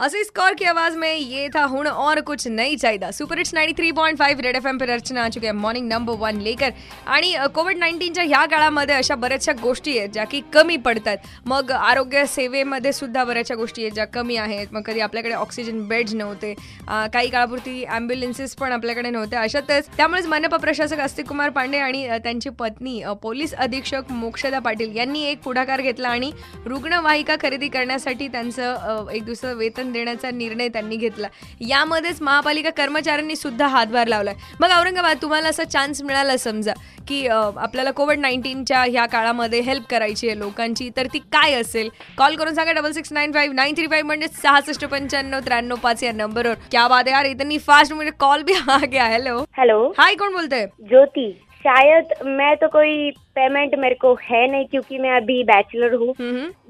असली स्कोर की आवाज में ये था हुण और कुछ नाही चाहिदा। सुपर स्नॅड आणि three point five red F M पर अर्चना आ चुके हैं मॉर्निंग नंबर वन लेकर। आणि कोविड नाईन्टीनच्या ह्या काळामध्ये अशा बऱ्याचशा गोष्टी आहेत ज्या की कमी पडतात. मग आरोग्य सेवेमध्ये सुद्धा बऱ्याचशा गोष्टी आहेत ज्या कमी आहेत. मग कधी आपल्याकडे ऑक्सिजन बेड्स नव्हते. काही काळापुरती ॲम्ब्युलन्सेस पण आपल्याकडे नव्हत्या अशातच त्यामुळेच मनपा प्रशासक अस्तिक कुमार पांडे आणि त्यांची पत्नी पोलीस अधीक्षक मोक्षदा पाटील यांनी एक पुढाकार घेतला आणि रुग्णवाहिका खरेदी करण्यासाठी त्यांचं एक दुसरं वेतन देण्याचा निर्णय त्यांनी घेतला. यामध्येच महापालिका कर्मचाऱ्यांनी सुद्धा हातभार लावलाय. मग औरंगाबाद तुम्हाला असा चान्स मिळाला समजा की आपल्याला कोविड नाईन्टीनच्या ह्या काळामध्ये हेल्प करायची आहे लोकांची तर ती काय असेल? कॉल करून सांगा double six nine five nine three five म्हणजे सहासष्ट पंच्याण्णव त्र्याण्णव पाच या नंबरवर क्या बात है यार इतनी फास्ट मुझे कॉल भी आ गया हेलो हेलो हाय कौन बोलते हैं ज्योति. शायद मैं तो कोई पेमेंट मेरे को है नहीं क्योंकि मैं अभी बैचलर हूँ।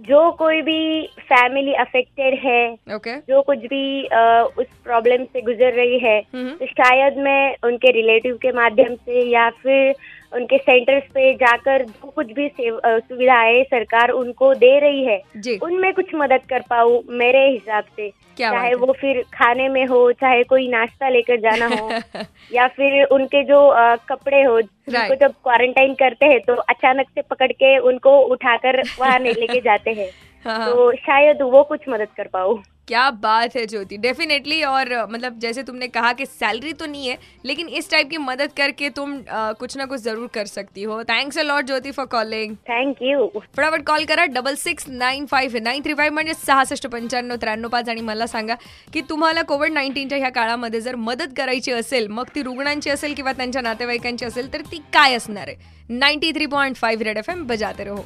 जो कोई भी फैमिली अफेक्टेड है okay. जो कुछ भी आ, उस प्रॉब्लम से गुजर रही है तो शायद मैं उनके रिलेटिव के माध्यम से या फिर उनके सेंटर्स पे जाकर जो कुछ भी सुविधाएँ सरकार उनको दे रही है उनमें कुछ मदद कर पाऊँ मेरे हिसाब से। चाहे वो फिर खाने में हो चाहे कोई नाश्ता लेकर जाना हो या फिर उनके जो अ, कपड़े हो उनको Right. जब क्वारंटाइन करते हैं तो अचानक से पकड़ के उनको उठाकर वहाँ लेके जाते हैं। हाँ, हाँ। तो शायद वो कुछ मदद कर पाऊँ। क्या बात है ज्योति। डेफिनेटली और मतलब जैसे तुमने कहा कि सैलरी तो नहीं है लेकिन इस टाइप की मदद करके तुम अ, कुछ ना कुछ ज़रूर कर सकती हो। Thanks a lot Jyoti for calling thank you फटाफट कॉल करा double six nine five nine three five म्हणजे सहासष्ट पंच्याण्णव त्र्याण्णव पाच आणि मला सांगा की तुम्हाला कोविड नाईन्टीनच्या ह्या काळामध्ये जर मदत करायची असेल मग ती रुग्णांची असेल किंवा त्यांच्या नातेवाईकांची असेल तर ती काय असणार आहे? Ninety three point five red F M बजाते रहो.